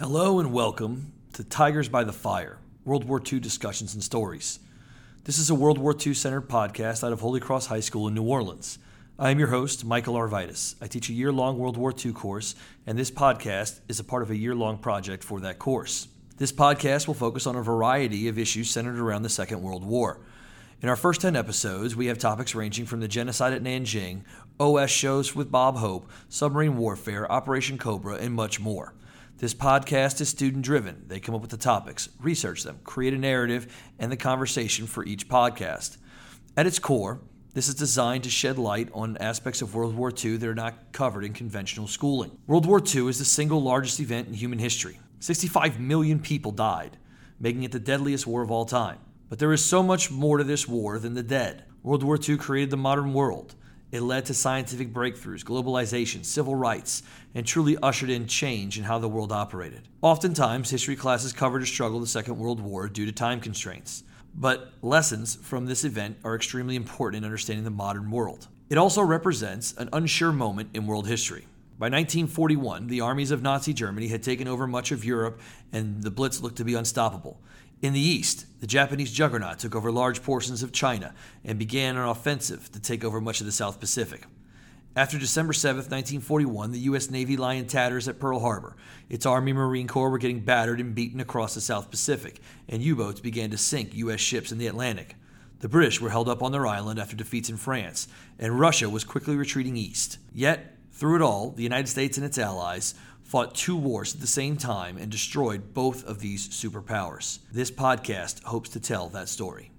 Hello and welcome to Tigers by the Fire World War II discussions and stories. This is a World War II centered podcast out of Holy Cross High School in New Orleans. I am your host, Michael Arvidas. I teach a year long World War II course, and this podcast is a part of a year long project for that course. This podcast will focus on a variety of issues centered around the Second World War. In our first 10 episodes, we have topics ranging from the genocide at Nanjing, USO shows with Bob Hope, submarine warfare, Operation Cobra, and much more. This podcast is student driven. They come up with the topics, research them, create a narrative, and the conversation for each podcast. At its core, this is designed to shed light on aspects of World War II that are not covered in conventional schooling. World War II is the single largest event in human history. 65 million people died, making it the deadliest war of all time. But there is so much more to this war than the dead. World War II created the modern world. It led to scientific breakthroughs, globalization, civil rights, and truly ushered in change in how the world operated. Oftentimes, history classes covered a struggle of the Second World War due to time constraints, but lessons from this event are extremely important in understanding the modern world. It also represents an unsure moment in world history. By 1941, the armies of Nazi Germany had taken over much of Europe, and the Blitz looked to be unstoppable. In the east, the Japanese juggernaut took over large portions of China and began an offensive to take over much of the South Pacific. After December 7, 1941, the U.S. Navy lay in tatters at Pearl Harbor. Its Army Marine Corps were getting battered and beaten across the South Pacific, and U boats began to sink U.S. ships in the Atlantic. The British were held up on their island after defeats in France, and Russia was quickly retreating east. Yet, through it all, the United States and its allies fought two wars at the same time and destroyed both of these superpowers. This podcast hopes to tell that story.